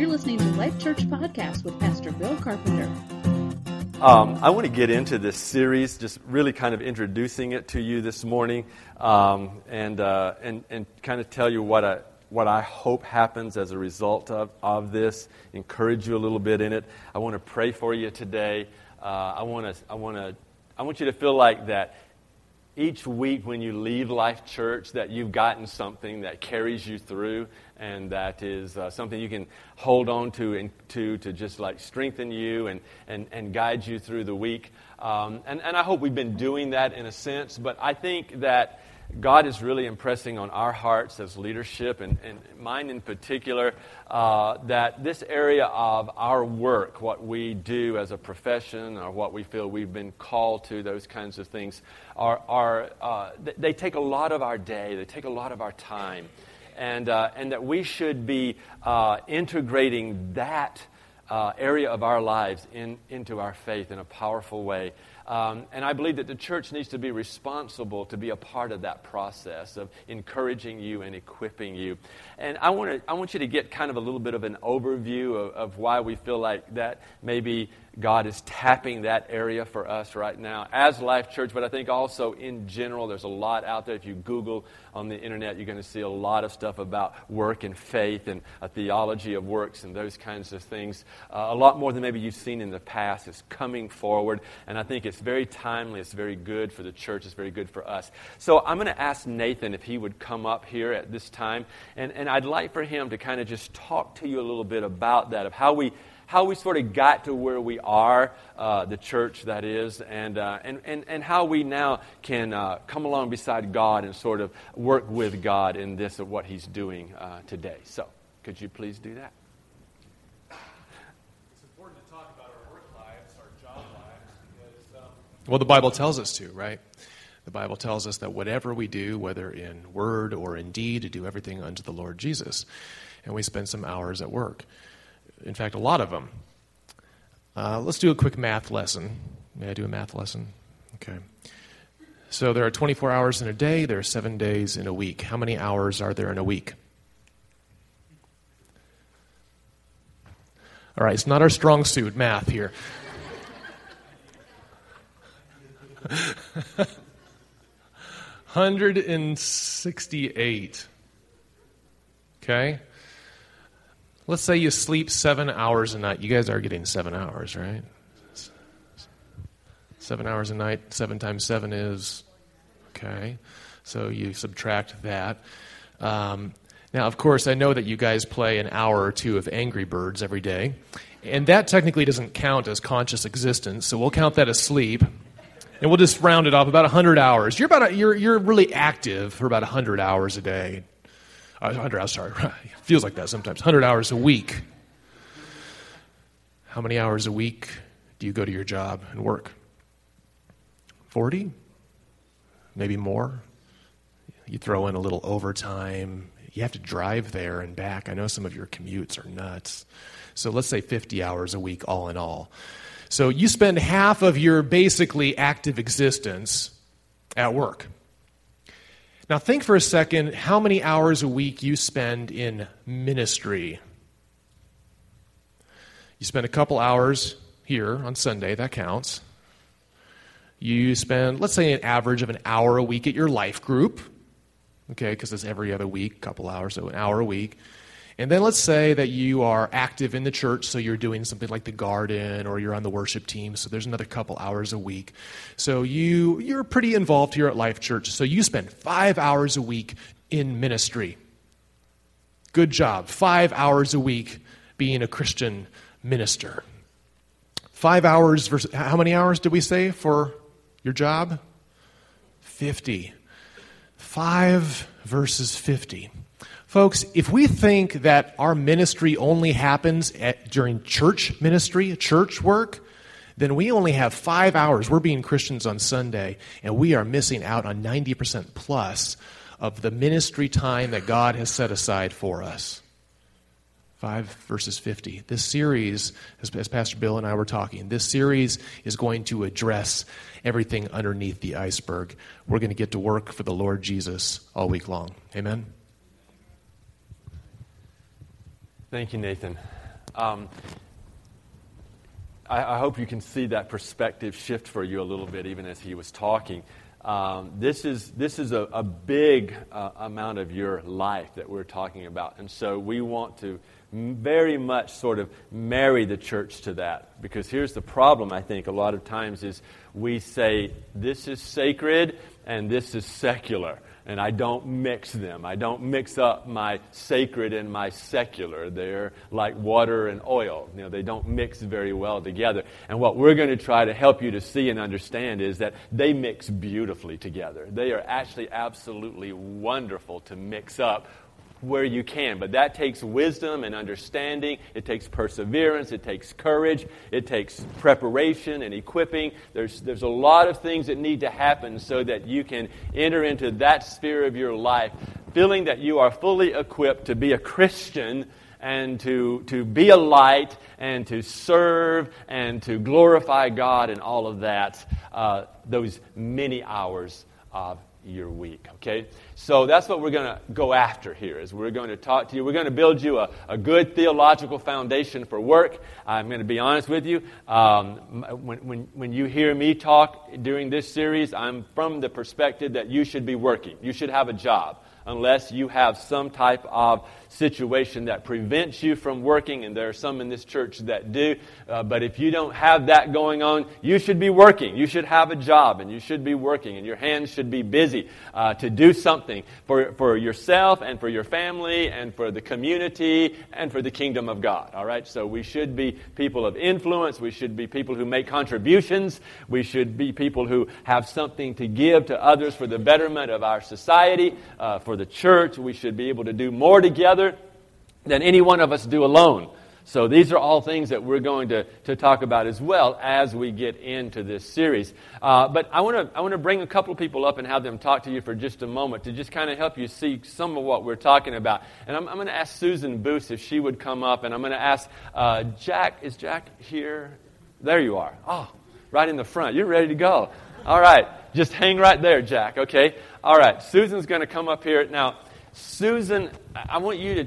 You're listening to Life Church Podcast with Pastor Bill Carpenter. Um, I want to get into this series, just really kind of introducing it to you this morning, um, and, uh, and, and kind of tell you what I, what I hope happens as a result of, of this, encourage you a little bit in it. I want to pray for you today. Uh, I, want to, I, want to, I want you to feel like that each week when you leave Life Church that you've gotten something that carries you through and that is uh, something you can hold on to and to, to just like strengthen you and, and, and guide you through the week. Um, and, and I hope we've been doing that in a sense, but I think that God is really impressing on our hearts as leadership, and, and mine in particular, uh, that this area of our work, what we do as a profession, or what we feel we've been called to, those kinds of things, are, are uh, they take a lot of our day, they take a lot of our time and, uh, and that we should be uh, integrating that uh, area of our lives in, into our faith in a powerful way. Um, and I believe that the church needs to be responsible to be a part of that process of encouraging you and equipping you. And I want, to, I want you to get kind of a little bit of an overview of, of why we feel like that maybe God is tapping that area for us right now as Life Church, but I think also in general, there's a lot out there. If you Google on the internet, you're going to see a lot of stuff about work and faith and a theology of works and those kinds of things. Uh, a lot more than maybe you've seen in the past is coming forward, and I think it's very timely, it's very good for the church, it's very good for us. So I'm going to ask Nathan if he would come up here at this time, and, and I'd like for him to kind of just talk to you a little bit about that, of how we how we sort of got to where we are, uh, the church that is, and, uh, and, and, and how we now can uh, come along beside God and sort of work with God in this of what He's doing uh, today. So, could you please do that? It's important to talk about our work lives, our job lives, because, um, well, the Bible tells us to, right? The Bible tells us that whatever we do, whether in word or in deed, to do everything unto the Lord Jesus. And we spend some hours at work in fact, a lot of them. Uh, let's do a quick math lesson. May I do a math lesson? Okay. So there are 24 hours in a day, there are seven days in a week. How many hours are there in a week? All right, it's not our strong suit, math here. Hundred and sixty-eight. Okay? Let's say you sleep seven hours a night. You guys are getting seven hours, right? Seven hours a night, seven times seven is, okay. So you subtract that. Um, now, of course, I know that you guys play an hour or two of Angry Birds every day, and that technically doesn't count as conscious existence, so we'll count that as sleep. And we'll just round it off about 100 hours. You're, about a, you're, you're really active for about 100 hours a day. 100 hours, sorry. Feels like that sometimes. 100 hours a week. How many hours a week do you go to your job and work? 40? Maybe more? You throw in a little overtime. You have to drive there and back. I know some of your commutes are nuts. So let's say 50 hours a week, all in all. So you spend half of your basically active existence at work. Now, think for a second how many hours a week you spend in ministry. You spend a couple hours here on Sunday, that counts. You spend, let's say, an average of an hour a week at your life group, okay, because it's every other week, a couple hours, so an hour a week. And then let's say that you are active in the church, so you're doing something like the garden or you're on the worship team, so there's another couple hours a week. So you, you're pretty involved here at Life Church, so you spend five hours a week in ministry. Good job. Five hours a week being a Christian minister. Five hours versus, how many hours did we say for your job? 50. Five versus 50. Folks, if we think that our ministry only happens at, during church ministry, church work, then we only have five hours. We're being Christians on Sunday, and we are missing out on 90% plus of the ministry time that God has set aside for us. 5 verses 50. This series, as, as Pastor Bill and I were talking, this series is going to address everything underneath the iceberg. We're going to get to work for the Lord Jesus all week long. Amen? Thank you, Nathan. Um, I, I, hope you can see that perspective shift for you a little bit, even as he was talking. Um, this is, this is a, a big uh, amount of your life that we're talking about. And so we want to very much sort of marry the church to that. Because here's the problem, I think, a lot of times is we say, this is sacred and this is secular and I don't mix them. I don't mix up my sacred and my secular. They're like water and oil. You know, they don't mix very well together. And what we're going to try to help you to see and understand is that they mix beautifully together. They are actually absolutely wonderful to mix up where you can. But that takes wisdom and understanding. It takes perseverance. It takes courage. It takes preparation and equipping. There's, there's a lot of things that need to happen so that you can enter into that sphere of your life feeling that you are fully equipped to be a Christian and to, to be a light and to serve and to glorify God and all of that, uh, those many hours of your week. Okay? So that's what we're going to go after here is we're going to talk to you. We're going to build you a, a good theological foundation for work. I'm going to be honest with you. Um, when, when, when you hear me talk during this series, I'm from the perspective that you should be working. You should have a job unless you have some type of situation that prevents you from working, and there are some in this church that do. Uh, but if you don't have that going on, you should be working. You should have a job, and you should be working, and your hands should be busy uh, to do something for, for yourself and for your family and for the community and for the kingdom of God. All right? So we should be people of influence. We should be people who make contributions. We should be people who have something to give to others for the betterment of our society, uh, for the church. We should be able to do more together together than any one of us do alone. So these are all things that we're going to, to talk about as well as we get into this series. Uh, but I want to I want to bring a couple of people up and have them talk to you for just a moment to just kind of help you see some of what we're talking about. And I'm, I'm going to ask Susan Booth if she would come up, and I'm going to ask uh, Jack. Is Jack here? There you are. Oh, right in the front. You're ready to go. All right, just hang right there, Jack. Okay. All right. Susan's going to come up here now. Susan, I want you to,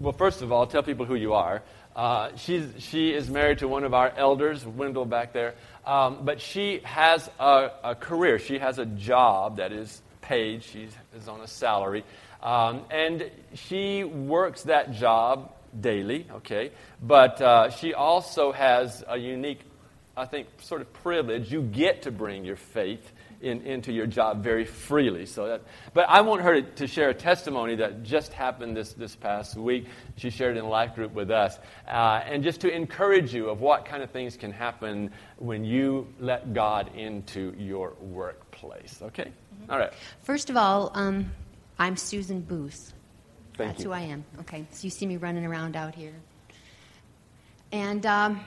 well, first of all, tell people who you are. Uh, she's, she is married to one of our elders, Wendell back there. Um, but she has a, a, career. She has a job that is paid. She is on a salary. Um, and she works that job daily, okay? But uh, she also has a unique, I think, sort of privilege. You get to bring your faith in, into your job very freely. So that, but I want her to, to, share a testimony that just happened this, this past week. She shared in a life group with us. Uh, and just to encourage you of what kind of things can happen when you let God into your workplace. Okay? Mm-hmm. All right. First of all, um, I'm Susan Booth. Thank That's you. who I am. Okay. So you see me running around out here. And. Um,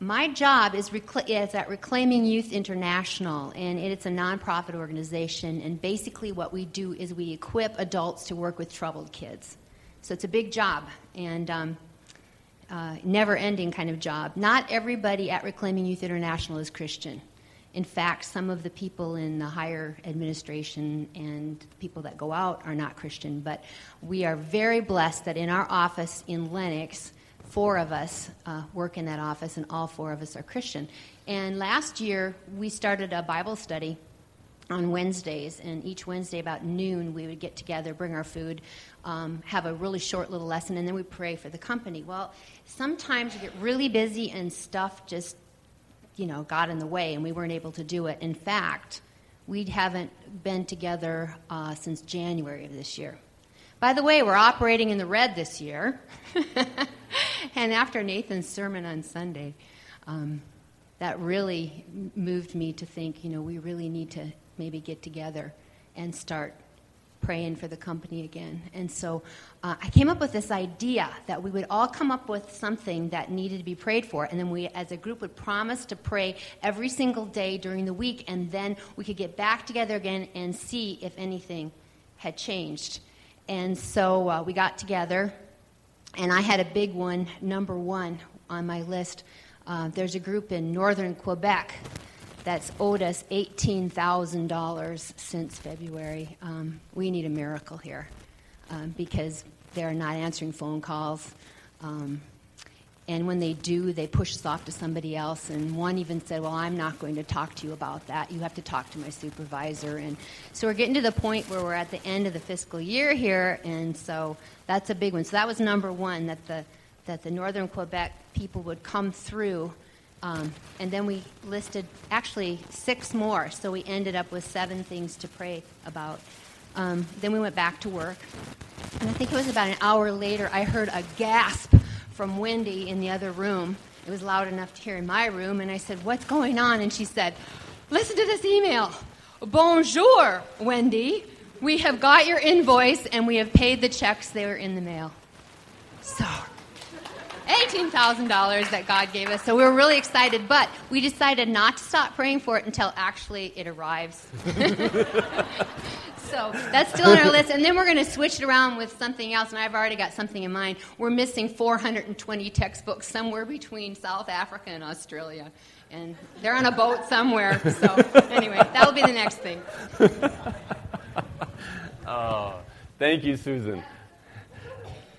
my job is, is, at Reclaiming Youth International, and it's a nonprofit organization. And basically, what we do is we equip adults to work with troubled kids. So it's a big job and um, uh, never ending kind of job. Not everybody at Reclaiming Youth International is Christian. In fact, some of the people in the higher administration and people that go out are not Christian. But we are very blessed that in our office in Lennox, four of us uh, work in that office, and all four of us are Christian. And last year, we started a Bible study on Wednesdays, and each Wednesday about noon, we would get together, bring our food, um, have a really short little lesson, and then we pray for the company. Well, sometimes we get really busy, and stuff just, you know, got in the way, and we weren't able to do it. In fact, we haven't been together uh, since January of this year. By the way, we're operating in the red this year. and after Nathan's sermon on Sunday, um, that really moved me to think, you know, we really need to maybe get together and start praying for the company again. And so uh, I came up with this idea that we would all come up with something that needed to be prayed for, and then we, as a group, would promise to pray every single day during the week, and then we could get back together again and see if anything had changed. And so uh, we got together, and I had a big one, number one, on my list. Uh, there's a group in northern Quebec that's owed us $18,000 since February. Um, we need a miracle here um, because they're not answering phone calls. Um, and when they do, they push us off to somebody else. And one even said, Well, I'm not going to talk to you about that. You have to talk to my supervisor. And so we're getting to the point where we're at the end of the fiscal year here. And so that's a big one. So that was number one that the, that the Northern Quebec people would come through. Um, and then we listed actually six more. So we ended up with seven things to pray about. Um, then we went back to work. And I think it was about an hour later, I heard a gasp from Wendy in the other room. It was loud enough to hear in my room, and I said, What's going on? And she said, Listen to this email. Bonjour, Wendy. We have got your invoice and we have paid the checks. They were in the mail. So, $18,000 that God gave us. So we were really excited, but we decided not to stop praying for it until actually it arrives. So that's still on our list. And then we're going to switch it around with something else, and I've already got something in mind. We're missing 420 textbooks somewhere between South Africa and Australia. And they're on a boat somewhere. So, anyway, that'll be the next thing. oh, thank you, Susan.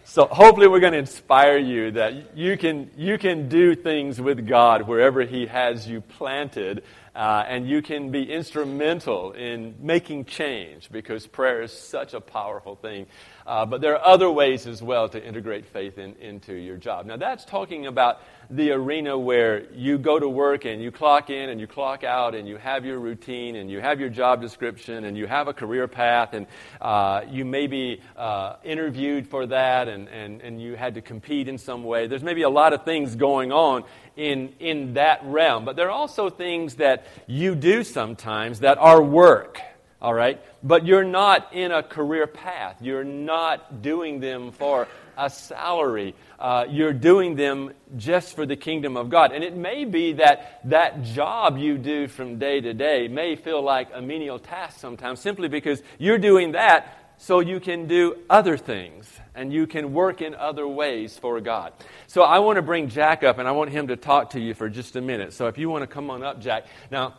So hopefully we're going to inspire you that you can, you can do things with God wherever He has you planted uh, and you can be instrumental in making change because prayer is such a powerful thing. Uh, but there are other ways as well to integrate faith in, into your job. Now, that's talking about the arena where you go to work and you clock in and you clock out and you have your routine and you have your job description and you have a career path and uh, you may be uh, interviewed for that and, and, and you had to compete in some way. There's maybe a lot of things going on in, in that realm. But there are also things that you do sometimes that are work, all right? But you're not in a career path. You're not doing them for a salary. Uh, you're doing them just for the kingdom of God. And it may be that that job you do from day to day may feel like a menial task sometimes simply because you're doing that so you can do other things and you can work in other ways for God. So I want to bring Jack up and I want him to talk to you for just a minute. So if you want to come on up, Jack. Now,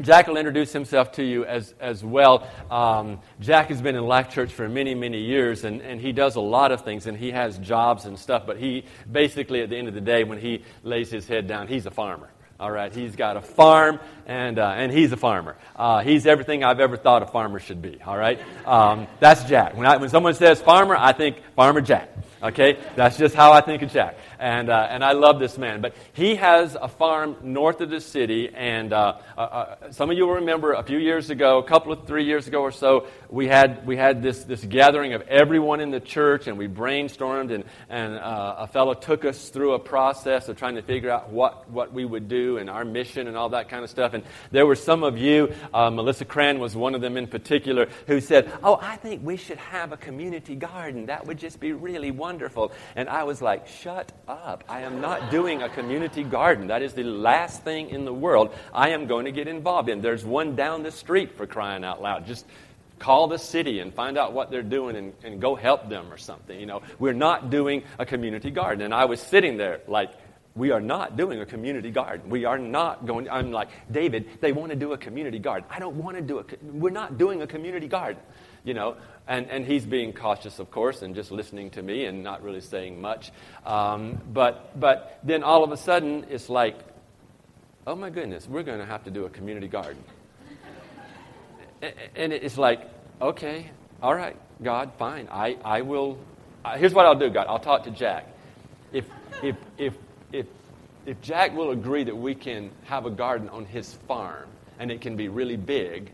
Jack will introduce himself to you as, as well. Um, Jack has been in Life Church for many, many years, and, and he does a lot of things, and he has jobs and stuff, but he basically, at the end of the day, when he lays his head down, he's a farmer. All right, he's got a farm, and, uh, and he's a farmer. Uh, he's everything I've ever thought a farmer should be. All right, um, that's Jack. When, I, when someone says farmer, I think Farmer Jack. Okay, that's just how I think of Jack and, uh, and I love this man. But he has a farm north of the city, and uh, uh, uh, some of you will remember a few years ago, a couple of three years ago or so, we had, we had this, this gathering of everyone in the church, and we brainstormed, and, and uh, a fellow took us through a process of trying to figure out what, what we would do and our mission and all that kind of stuff. And there were some of you, uh, Melissa Cran was one of them in particular, who said, Oh, I think we should have a community garden. That would just be really wonderful. And I was like, Shut up. I am not doing a community garden. That is the last thing in the world I am going to get involved in. There's one down the street for crying out loud. Just call the city and find out what they're doing and, and go help them or something. You know, we're not doing a community garden. And I was sitting there like, we are not doing a community garden. We are not going. I'm like, David, they want to do a community garden. I don't want to do a. We're not doing a community garden you know, and, and he's being cautious, of course, and just listening to me and not really saying much. Um, but, but then all of a sudden, it's like, oh my goodness, we're going to have to do a community garden. and it's like, okay, all right, God, fine. I, I will. Here's what I'll do, God. I'll talk to Jack. If, if, if, if, if Jack will agree that we can have a garden on his farm and it can be really big,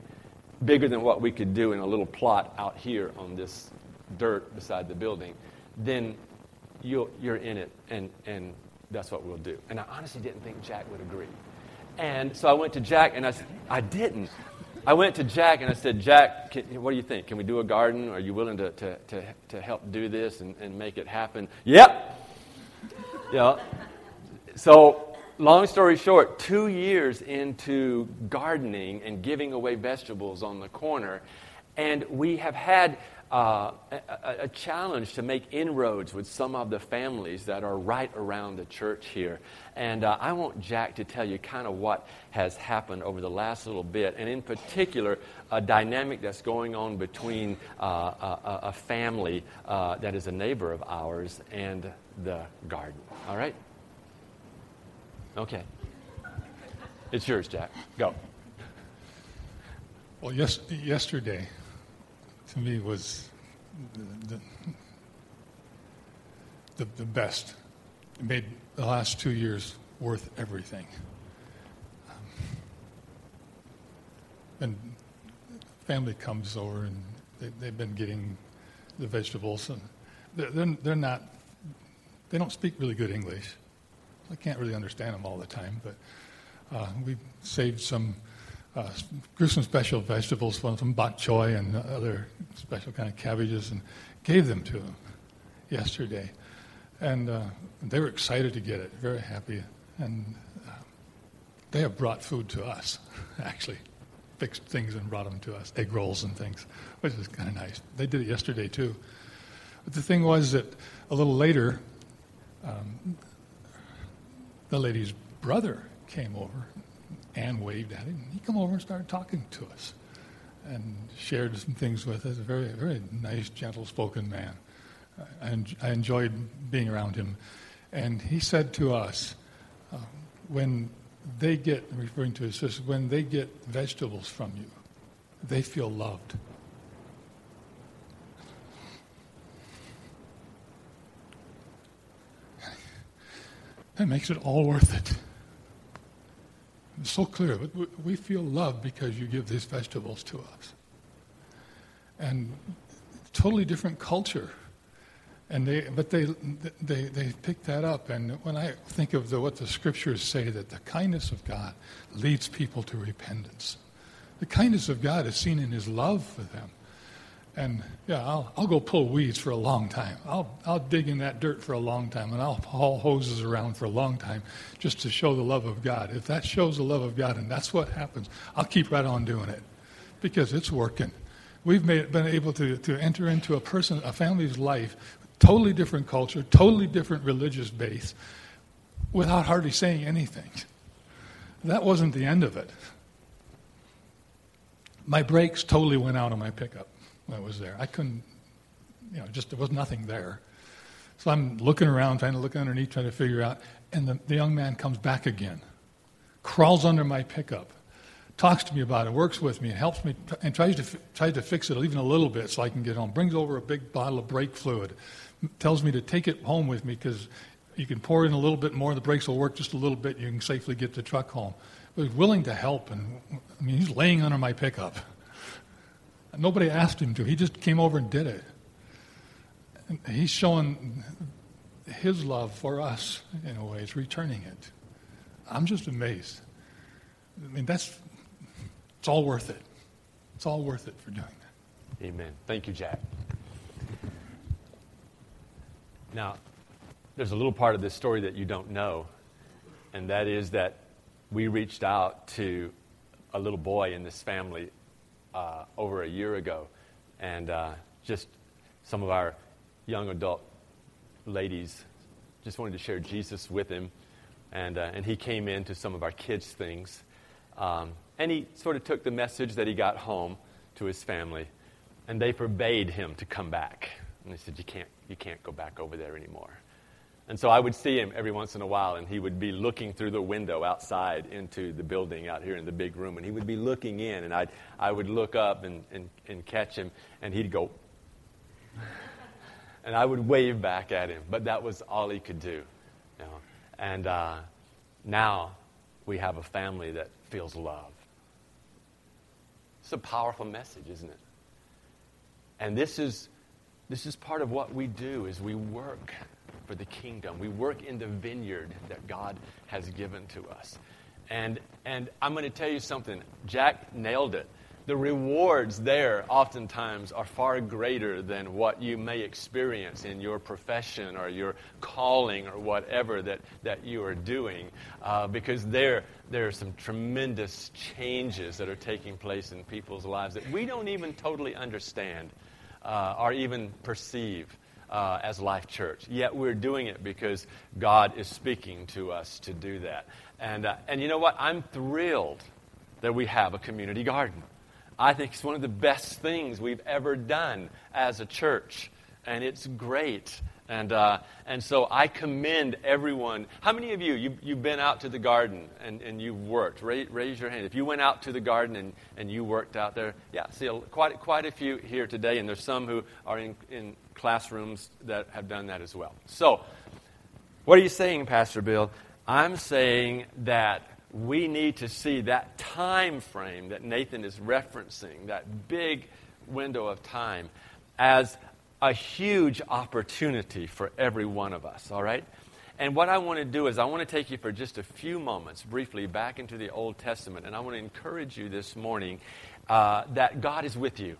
bigger than what we could do in a little plot out here on this dirt beside the building, then you are in it, and, and that's what we'll do. And I honestly didn't think Jack would agree. And so I went to Jack, and I said, I didn't. I went to Jack and I said, Jack, can, what do you think? Can we do a garden? Are you willing to, to, to, to help do this and, and make it happen? Yep. Yeah. So long story short, two years into gardening and giving away vegetables on the corner, and we have had uh, a, a, challenge to make inroads with some of the families that are right around the church here. And uh, I want Jack to tell you kind of what has happened over the last little bit, and in particular, a dynamic that's going on between uh, a, a, family uh, that is a neighbor of ours and the garden. All right? Okay. It's yours, Jack. Go. Well, yes, yesterday, to me was the, the, the best. It made the last two years worth everything. Um, and family comes over and they, have been getting the vegetables and they're, they're, they're, not they don't speak really good english i can't really understand them all the time but uh, we saved some uh, grew some special vegetables, some bok choy and other special kind of cabbages, and gave them to them yesterday. And uh, they were excited to get it, very happy. And uh, they have brought food to us, actually. Fixed things and brought them to us, egg rolls and things, which is kind of nice. They did it yesterday, too. But the thing was that a little later, um, the lady's brother came over and waved at him. He came over and started talking to us and shared some things with us. A very, very nice, gentle spoken man. I, I enjoyed being around him. And he said to us, uh, when they get, referring to his sister, when they get vegetables from you, they feel loved. That makes it all worth it. It's so clear. We feel love because you give these vegetables to us. And totally different culture. And they, but they, they, they pick that up. And when I think of the, what the scriptures say, that the kindness of God leads people to repentance. The kindness of God is seen in his love for them. And yeah, I'll, I'll go pull weeds for a long time. I'll, I'll dig in that dirt for a long time, and I'll haul hoses around for a long time just to show the love of God. If that shows the love of God, and that's what happens, I'll keep right on doing it because it's working. We've made, been able to, to enter into a person, a family's life, totally different culture, totally different religious base, without hardly saying anything. That wasn't the end of it. My brakes totally went out on my pickup that was there. I couldn't, you know, just there was nothing there. So I'm looking around, trying to look underneath, trying to figure out. And the, the young man comes back again, crawls under my pickup, talks to me about it, works with me, and helps me, and tries to, tries to fix it even a little bit so I can get home. Brings over a big bottle of brake fluid, tells me to take it home with me because you can pour in a little bit more, the brakes will work just a little bit, you can safely get the truck home. But he's willing to help, and I mean, he's laying under my pickup. Nobody asked him to. He just came over and did it. And he's showing his love for us in a way. He's returning it. I'm just amazed. I mean, that's it's all worth it. It's all worth it for doing that. Amen. Thank you, Jack. Now, there's a little part of this story that you don't know, and that is that we reached out to a little boy in this family uh, over a year ago, and uh, just some of our young adult ladies just wanted to share Jesus with him, and uh, and he came into some of our kids' things, um, and he sort of took the message that he got home to his family, and they forbade him to come back, and they said you can't you can't go back over there anymore. And so I would see him every once in a while, and he would be looking through the window outside into the building out here in the big room, and he would be looking in, and I'd, I would look up and, and, and catch him, and he'd go, and I would wave back at him, but that was all he could do. You know? And uh, now we have a family that feels love. It's a powerful message, isn't it? And this is, this is part of what we do is we work for the kingdom. We work in the vineyard that God has given to us. And, and I'm going to tell you something. Jack nailed it. The rewards there oftentimes are far greater than what you may experience in your profession or your calling or whatever that, that you are doing. Uh, because there, there are some tremendous changes that are taking place in people's lives that we don't even totally understand. uh, or even perceive uh, as Life Church. Yet we're doing it because God is speaking to us to do that. And, uh, and you know what? I'm thrilled that we have a community garden. I think it's one of the best things we've ever done as a church. And it's great. And, uh, and so I commend everyone. How many of you, you you've been out to the garden and, and you've worked? Raise, raise, your hand. If you went out to the garden and, and you worked out there, yeah, see, a, quite, quite a few here today, and there's some who are in, in classrooms that have done that as well. So, what are you saying, Pastor Bill? I'm saying that we need to see that time frame that Nathan is referencing, that big window of time, as a huge opportunity for every one of us, all right? And what I want to do is, I want to take you for just a few moments, briefly, back into the Old Testament. And I want to encourage you this morning uh, that God is with you.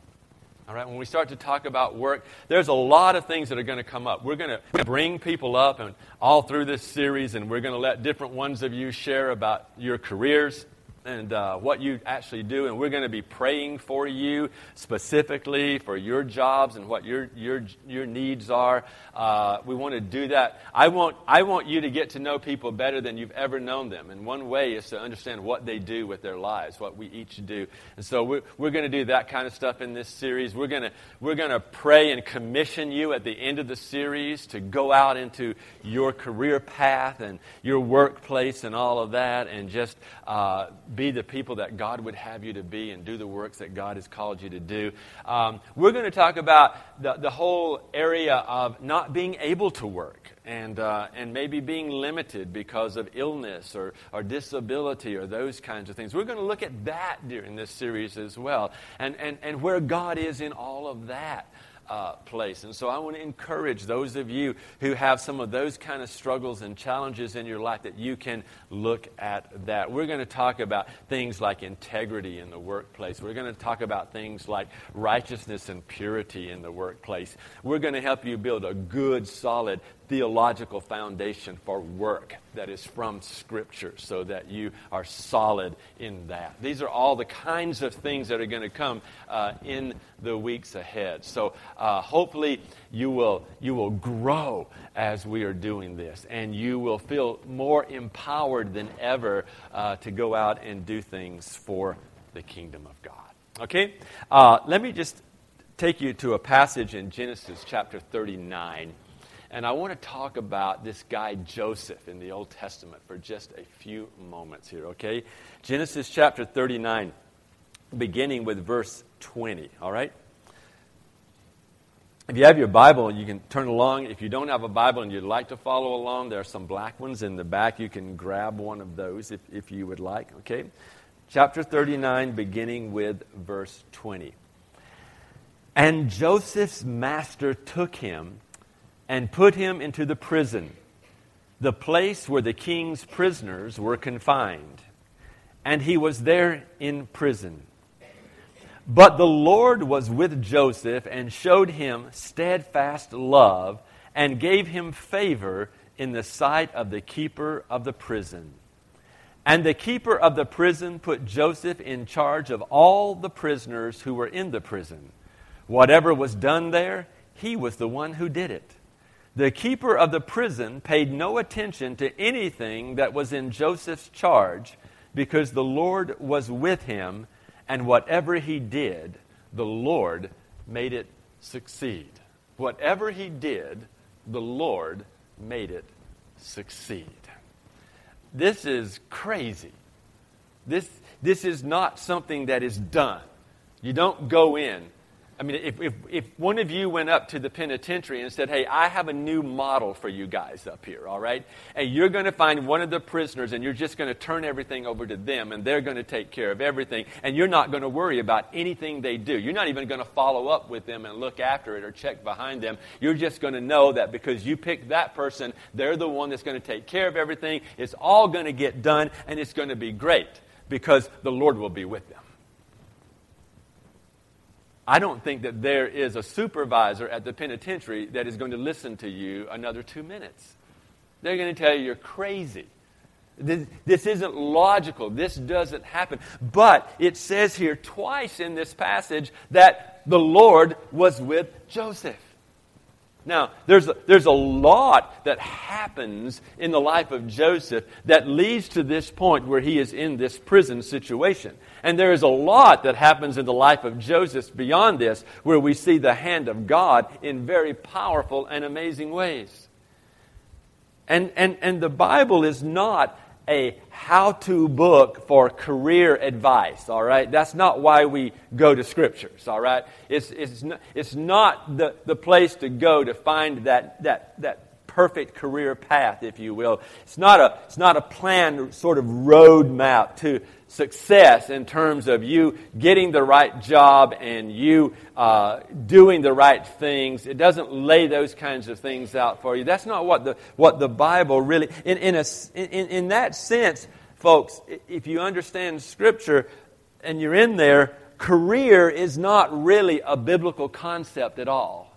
All right, when we start to talk about work, there's a lot of things that are going to come up. We're going to bring people up and all through this series, and we're going to let different ones of you share about your careers and uh, what you actually do. And we're going to be praying for you specifically for your jobs and what your, your, your needs are. Uh, we want to do that. I want, I want you to get to know people better than you've ever known them. And one way is to understand what they do with their lives, what we each do. And so we're, we're going to do that kind of stuff in this series. We're going to, we're going to pray and commission you at the end of the series to go out into your career path and your workplace and all of that and just uh, be the people that God would have you to be and do the works that God has called you to do. Um, we're going to talk about the, the whole area of not being able to work and, uh, and maybe being limited because of illness or, or disability or those kinds of things. We're going to look at that during this series as well and, and, and where God is in all of that uh, place. And so I want to encourage those of you who have some of those kind of struggles and challenges in your life that you can look at that. We're going to talk about things like integrity in the workplace. We're going to talk about things like righteousness and purity in the workplace. We're going to help you build a good, solid theological foundation for work that is from Scripture so that you are solid in that. These are all the kinds of things that are going to come uh, in the weeks ahead. So uh, hopefully you will, you will grow as we are doing this and you will feel more empowered than ever uh, to go out and do things for the kingdom of God. Okay? Uh, let me just take you to a passage in Genesis chapter 39. And I want to talk about this guy Joseph in the Old Testament for just a few moments here, okay? Genesis chapter 39, beginning with verse 20, all right? If you have your Bible, you can turn along. If you don't have a Bible and you'd like to follow along, there are some black ones in the back. You can grab one of those if, if you would like, okay? Chapter 39, beginning with verse 20. And Joseph's master took him and put him into the prison, the place where the king's prisoners were confined. And he was there in prison. But the Lord was with Joseph and showed him steadfast love and gave him favor in the sight of the keeper of the prison. And the keeper of the prison put Joseph in charge of all the prisoners who were in the prison. Whatever was done there, he was the one who did it. The keeper of the prison paid no attention to anything that was in Joseph's charge because the Lord was with him, and whatever he did, the Lord made it succeed. Whatever he did, the Lord made it succeed. This is crazy. This, this is not something that is done. You don't go in I mean, if, if, if one of you went up to the penitentiary and said, Hey, I have a new model for you guys up here, all right? And you're going to find one of the prisoners and you're just going to turn everything over to them and they're going to take care of everything. And you're not going to worry about anything they do. You're not even going to follow up with them and look after it or check behind them. You're just going to know that because you picked that person, they're the one that's going to take care of everything. It's all going to get done and it's going to be great because the Lord will be with them. I don't think that there is a supervisor at the penitentiary that is going to listen to you another two minutes. They're going to tell you you're crazy. This, this isn't logical. This doesn't happen. But it says here twice in this passage that the Lord was with Joseph. Now, there's a, there's a lot that happens in the life of Joseph that leads to this point where he is in this prison situation. And there is a lot that happens in the life of Joseph beyond this where we see the hand of God in very powerful and amazing ways. And, and, and the Bible is not a how to book for career advice, all right? That's not why we go to scriptures, all right? It's, it's, not, it's not the, the place to go to find that, that, that perfect career path, if you will. It's not a, it's not a planned sort of roadmap to, success in terms of you getting the right job and you uh, doing the right things. It doesn't lay those kinds of things out for you. That's not what the, what the Bible really, in, in, a, in, in that sense, folks, if you understand Scripture and you're in there, career is not really a biblical concept at all.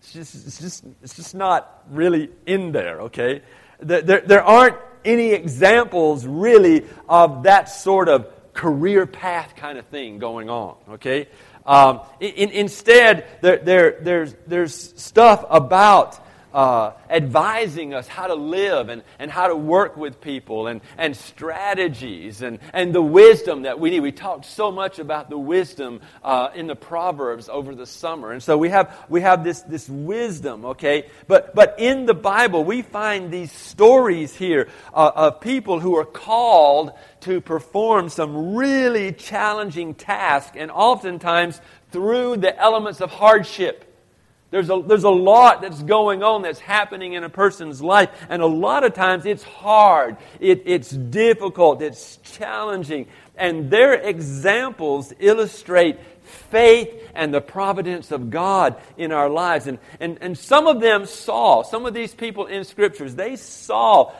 It's just, it's just, it's just not really in there, okay? There, there aren't any examples really of that sort of career path kind of thing going on, okay? Um, in, instead, there, there, there's, there's stuff about uh, advising us how to live and, and how to work with people and, and strategies and, and the wisdom that we need. We talked so much about the wisdom uh, in the Proverbs over the summer. And so we have, we have this, this wisdom, okay? But, but in the Bible, we find these stories here uh, of people who are called to perform some really challenging tasks and oftentimes through the elements of hardship. There's a, there's a lot that's going on that's happening in a person's life, and a lot of times it's hard, it, it's difficult, it's challenging. And their examples illustrate faith and the providence of God in our lives. And, and, and some of them saw, some of these people in scriptures, they saw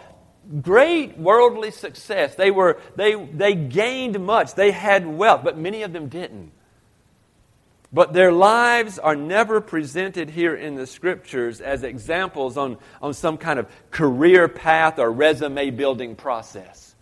great worldly success. They, were, they, they gained much, they had wealth, but many of them didn't. But their lives are never presented here in the scriptures as examples on, on some kind of career path or resume building process.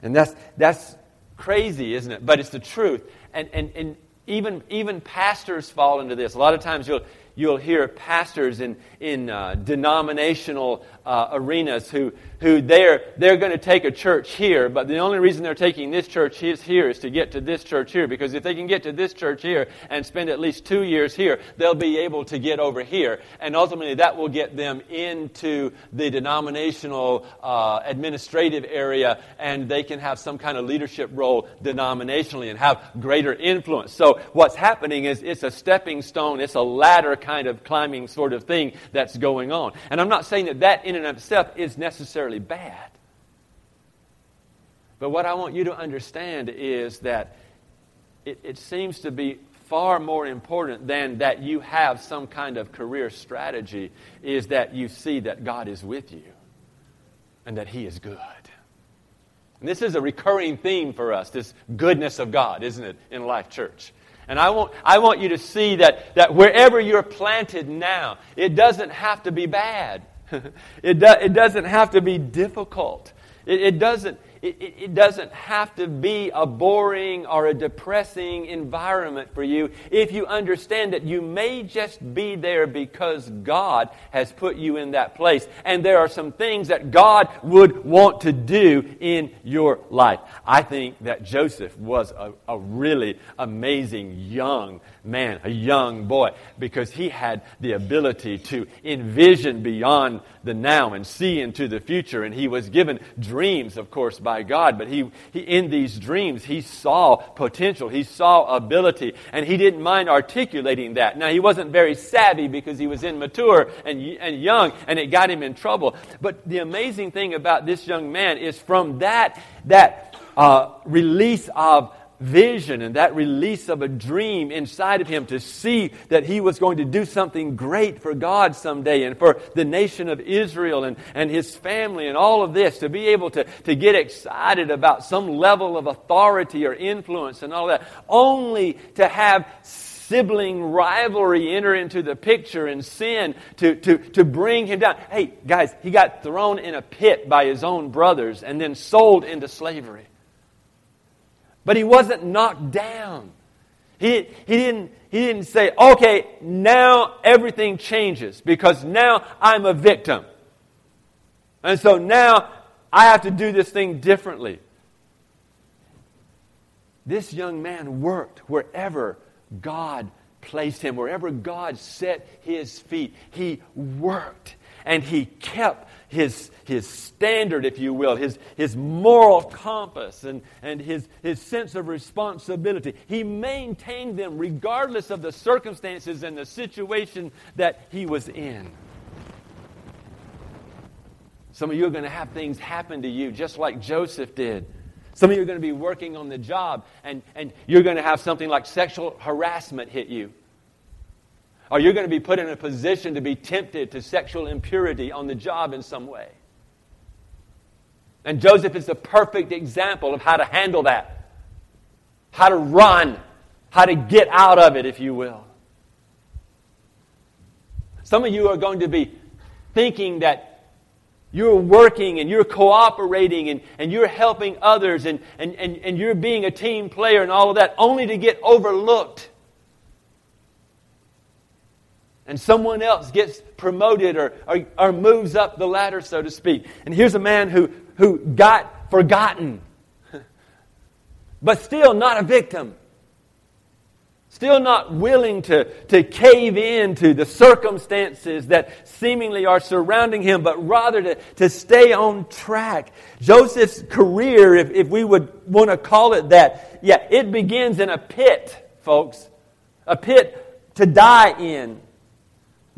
And that's, that's crazy, isn't it? But it's the truth. And, and, and even, even pastors fall into this. A lot of times you'll, you'll hear pastors in, in uh, denominational uh, arenas who, who they're, they're going to take a church here, but the only reason they're taking this church is here is to get to this church here. Because if they can get to this church here and spend at least two years here, they'll be able to get over here. And ultimately, that will get them into the denominational uh, administrative area, and they can have some kind of leadership role denominationally and have greater influence. So, what's happening is it's a stepping stone, it's a ladder kind of climbing sort of thing that's going on. And I'm not saying that that in and of itself is necessarily bad. But what I want you to understand is that it, it seems to be far more important than that you have some kind of career strategy is that you see that God is with you and that He is good. And this is a recurring theme for us, this goodness of God, isn't it, in Life Church? And I want, I want you to see that, that wherever you're planted now, it doesn't have to be bad. It, do, it doesn't have to be difficult. It, it doesn't, it, it, doesn't have to be a boring or a depressing environment for you if you understand that you may just be there because God has put you in that place. And there are some things that God would want to do in your life. I think that Joseph was a, a really amazing young man, a young boy, because he had the ability to envision beyond the now and see into the future. And he was given dreams, of course, by God, but he, he, in these dreams, he saw potential, he saw ability, and he didn't mind articulating that. Now, he wasn't very savvy because he was immature and, and young, and it got him in trouble. But the amazing thing about this young man is from that, that uh, release of vision and that release of a dream inside of him to see that he was going to do something great for God someday and for the nation of Israel and, and his family and all of this, to be able to, to get excited about some level of authority or influence and all that, only to have sibling rivalry enter into the picture and sin to, to, to bring him down. Hey, guys, he got thrown in a pit by his own brothers and then sold into slavery. But he wasn't knocked down. He, he, didn't, he didn't say, okay, now everything changes because now I'm a victim. And so now I have to do this thing differently. This young man worked wherever God placed him, wherever God set his feet. He worked and he kept his, his standard, if you will, his, his moral compass and, and his, his sense of responsibility. He maintained them regardless of the circumstances and the situation that he was in. Some of you are going to have things happen to you just like Joseph did. Some of you are going to be working on the job and, and you're going to have something like sexual harassment hit you. Or you're going to be put in a position to be tempted to sexual impurity on the job in some way. And Joseph is the perfect example of how to handle that, how to run, how to get out of it, if you will. Some of you are going to be thinking that you're working and you're cooperating and, and you're helping others and, and, and, and you're being a team player and all of that, only to get overlooked. And someone else gets promoted or, or, or moves up the ladder, so to speak. And here's a man who, who got forgotten, but still not a victim. Still not willing to, to cave in to the circumstances that seemingly are surrounding him, but rather to, to stay on track. Joseph's career, if, if we would want to call it that, yeah, it begins in a pit, folks. A pit to die in.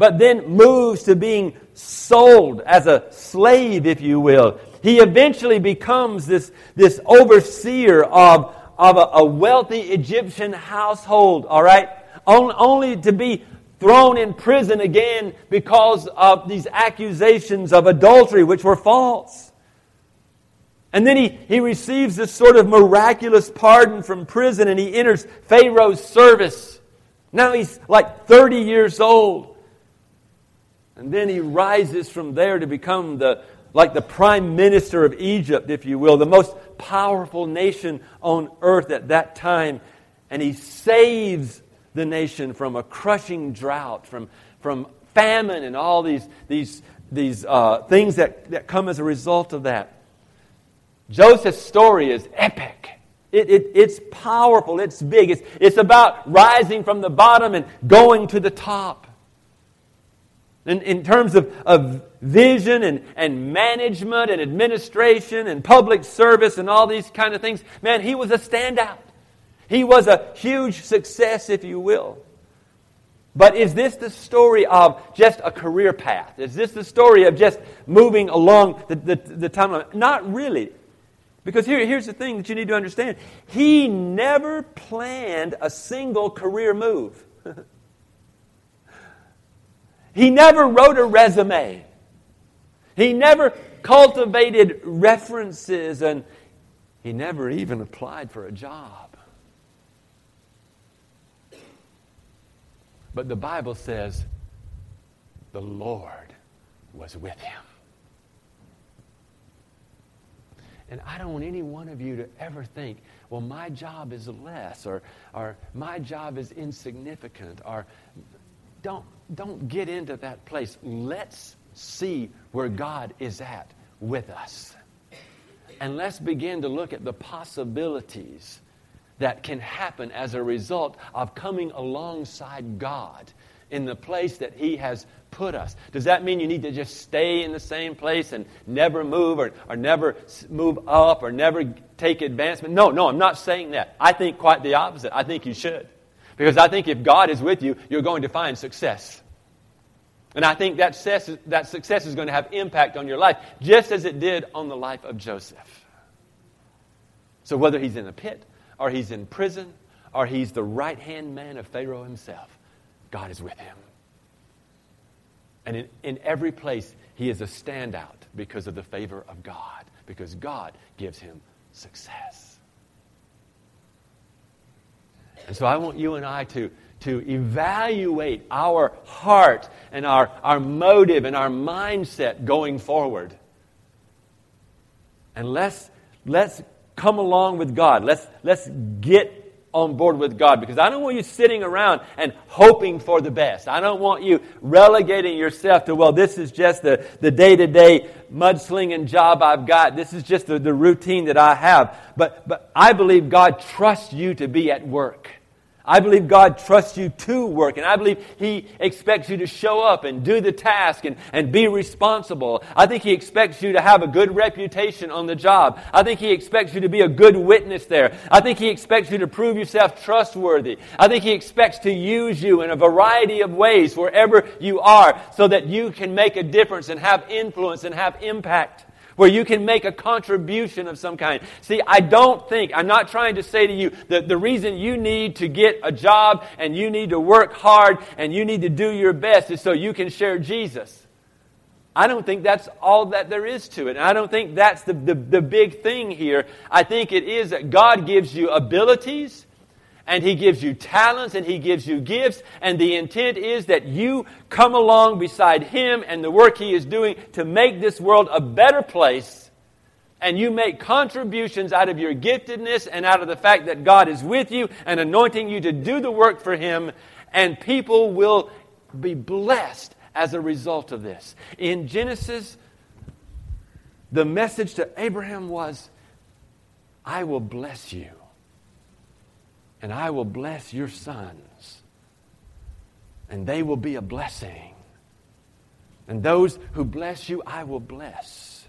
But then moves to being sold as a slave, if you will. He eventually becomes this, this overseer of of a, a wealthy Egyptian household, all right? only to be thrown in prison again because of these accusations of adultery, which were false. And then he, he receives this sort of miraculous pardon from prison and he enters Pharaoh's service. Now he's like 30 years old. And then he rises from there to become the, like the prime minister of Egypt, if you will, the most powerful nation on earth at that time. And he saves the nation from a crushing drought, from, from famine, and all these, these, these uh, things that, that come as a result of that. Joseph's story is epic. It, it, it's powerful. It's big. It's, it's about rising from the bottom and going to the top. In, in terms of, of vision and, and management and administration and public service and all these kind of things, man, he was a standout. He was a huge success, if you will. But is this the story of just a career path? Is this the story of just moving along the, the, the timeline? Not really. Because here, here's the thing that you need to understand. He never planned a single career move. He never wrote a resume. He never cultivated references and he never even applied for a job. But the Bible says the Lord was with him. And I don't want any one of you to ever think, well, my job is less, or, or my job is insignificant, or don't, don't get into that place. Let's see where God is at with us. And let's begin to look at the possibilities that can happen as a result of coming alongside God in the place that He has put us. Does that mean you need to just stay in the same place and never move or, or never move up or never take advancement? No, no, I'm not saying that. I think quite the opposite. I think you should. Because I think if God is with you, you're going to find success. And I think that success, that success is going to have impact on your life, just as it did on the life of Joseph. So whether he's in a pit, or he's in prison, or he's the right hand man of Pharaoh himself, God is with him. And in, in every place, he is a standout because of the favor of God, because God gives him success. And so I want you and I to, to evaluate our heart and our, our motive and our mindset going forward. And let's, let's come along with God. Let's, let's get on board with God because I don't want you sitting around and hoping for the best. I don't want you relegating yourself to, well, this is just the, the day-to-day mudslinging job I've got. This is just the, the routine that I have. But, but I believe God trusts you to be at work. I believe God trusts you to work, and I believe He expects you to show up and do the task and, and be responsible. I think He expects you to have a good reputation on the job. I think He expects you to be a good witness there. I think He expects you to prove yourself trustworthy. I think He expects to use you in a variety of ways wherever you are so that you can make a difference and have influence and have impact where you can make a contribution of some kind. See, I don't think, I'm not trying to say to you that the reason you need to get a job and you need to work hard and you need to do your best is so you can share Jesus. I don't think that's all that there is to it. And I don't think that's the, the, the big thing here. I think it is that God gives you abilities and He gives you talents and He gives you gifts. And the intent is that you come along beside Him and the work He is doing to make this world a better place. And you make contributions out of your giftedness and out of the fact that God is with you and anointing you to do the work for Him. And people will be blessed as a result of this. In Genesis, the message to Abraham was, I will bless you and I will bless your sons, and they will be a blessing. And those who bless you, I will bless.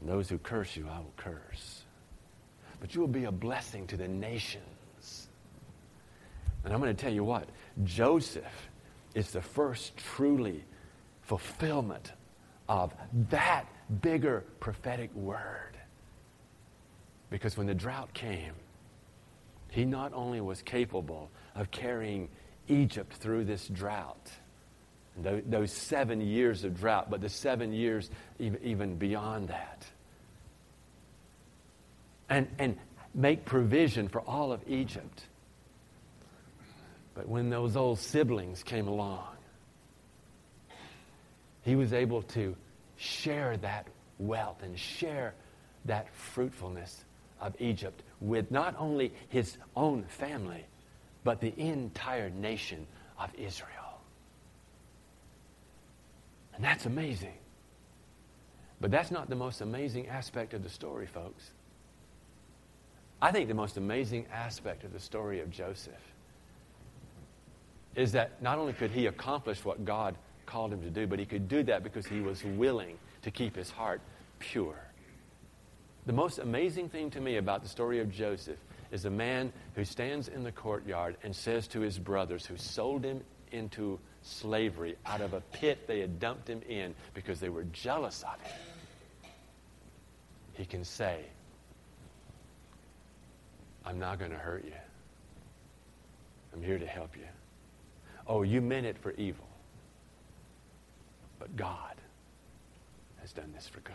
And those who curse you, I will curse. But you will be a blessing to the nations. And I'm going to tell you what Joseph is the first truly fulfillment of that bigger prophetic word. Because when the drought came, he not only was capable of carrying Egypt through this drought, those seven years of drought, but the seven years even beyond that. And, and make provision for all of Egypt. But when those old siblings came along, he was able to share that wealth and share that fruitfulness of Egypt with not only his own family, but the entire nation of Israel. And that's amazing. But that's not the most amazing aspect of the story, folks. I think the most amazing aspect of the story of Joseph is that not only could he accomplish what God called him to do, but he could do that because he was willing to keep his heart pure. The most amazing thing to me about the story of Joseph is a man who stands in the courtyard and says to his brothers who sold him into slavery out of a pit they had dumped him in because they were jealous of him. He can say, I'm not going to hurt you. I'm here to help you. Oh, you meant it for evil. But God has done this for good.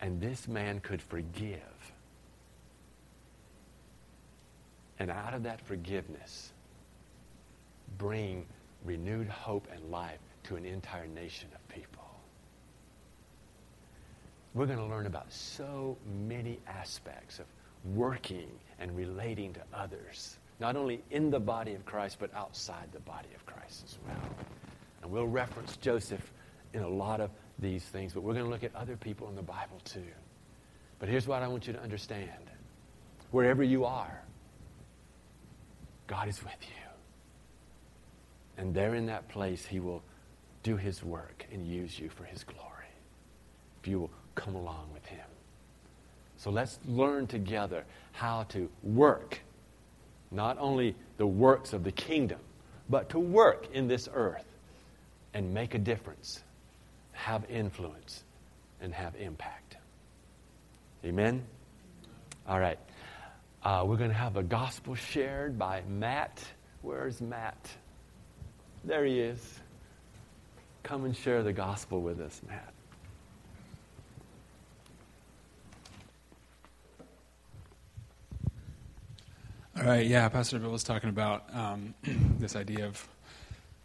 And this man could forgive. And out of that forgiveness, bring renewed hope and life to an entire nation of people. We're going to learn about so many aspects of working and relating to others, not only in the body of Christ, but outside the body of Christ as well. And we'll reference Joseph in a lot of these things, but we're going to look at other people in the Bible too. But here's what I want you to understand wherever you are, God is with you. And there in that place, He will do His work and use you for His glory. If you will come along with Him. So let's learn together how to work, not only the works of the kingdom, but to work in this earth and make a difference have influence and have impact. Amen? All right. Uh, we're going to have a gospel shared by Matt. Where's Matt? There he is. Come and share the gospel with us, Matt. All right, yeah, Pastor Bill was talking about um, this idea of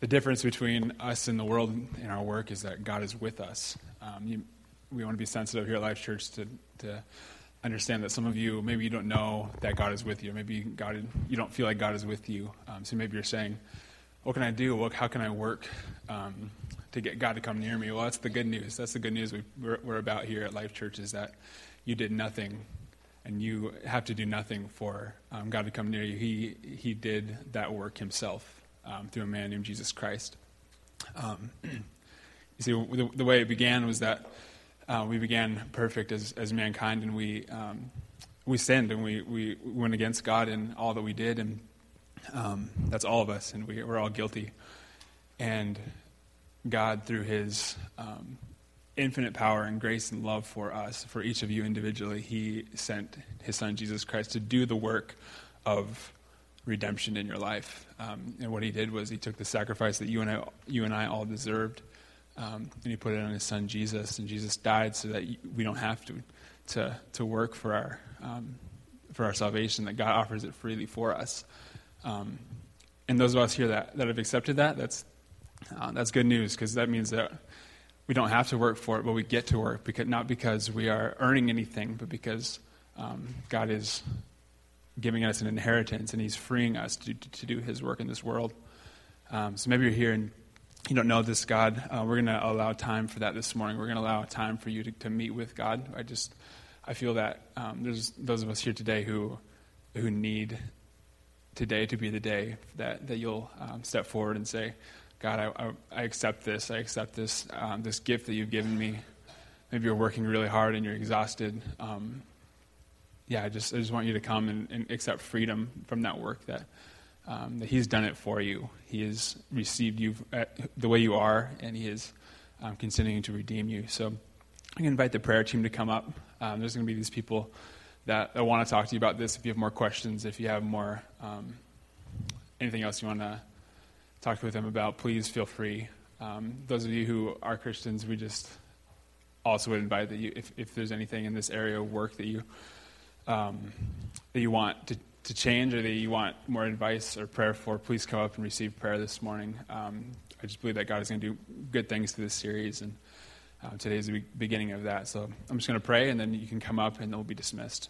the difference between us and the world in our work is that God is with us. Um, you, we want to be sensitive here at Life Church to, to understand that some of you maybe you don't know that God is with you. Maybe God you don't feel like God is with you. Um, so maybe you're saying, "What can I do? What, how can I work um, to get God to come near me?" Well, that's the good news. That's the good news we, we're, we're about here at Life Church is that you did nothing and you have to do nothing for um, God to come near you. He, he did that work himself um, through a man named Jesus Christ. Um, you see, the, the, way it began was that uh, we began perfect as, as mankind, and we, um, we sinned, and we, we went against God in all that we did, and um, that's all of us, and we, we're all guilty. And God, through his um, infinite power and grace and love for us, for each of you individually, he sent his son Jesus Christ to do the work of redemption in your life. Um, and what he did was he took the sacrifice that you and I, you and I all deserved, um, and he put it on his son Jesus. And Jesus died so that we don't have to to, to work for our um, for our salvation. That God offers it freely for us. Um, and those of us here that, that have accepted that, that's uh, that's good news because that means that we don't have to work for it, but we get to work because not because we are earning anything, but because um, God is giving us an inheritance and He's freeing us to, to do His work in this world. Um, so maybe you're here and you don't know this God. Uh, we're going to allow time for that this morning. We're going to allow time for you to, to meet with God. I just I feel that um, there's those of us here today who who need today to be the day that that you'll um, step forward and say. God, I, I, I accept this. I accept this, um, this gift that you've given me. Maybe you're working really hard and you're exhausted. Um, yeah, I just, I just want you to come and, and accept freedom from that work that, um, that He's done it for you. He has received you the way you are, and He is um, continuing to redeem you. So I'm going to invite the prayer team to come up. Um, there's going to be these people that, that want to talk to you about this. If you have more questions, if you have more, um, anything else you want to talk with them about, please feel free. Um, those of you who are Christians, we just also would invite that you, if, if there's anything in this area of work that you um, that you want to, to change or that you want more advice or prayer for, please come up and receive prayer this morning. Um, I just believe that God is going to do good things to this series, and uh, today is the beginning of that. So I'm just going to pray, and then you can come up, and then we'll be dismissed.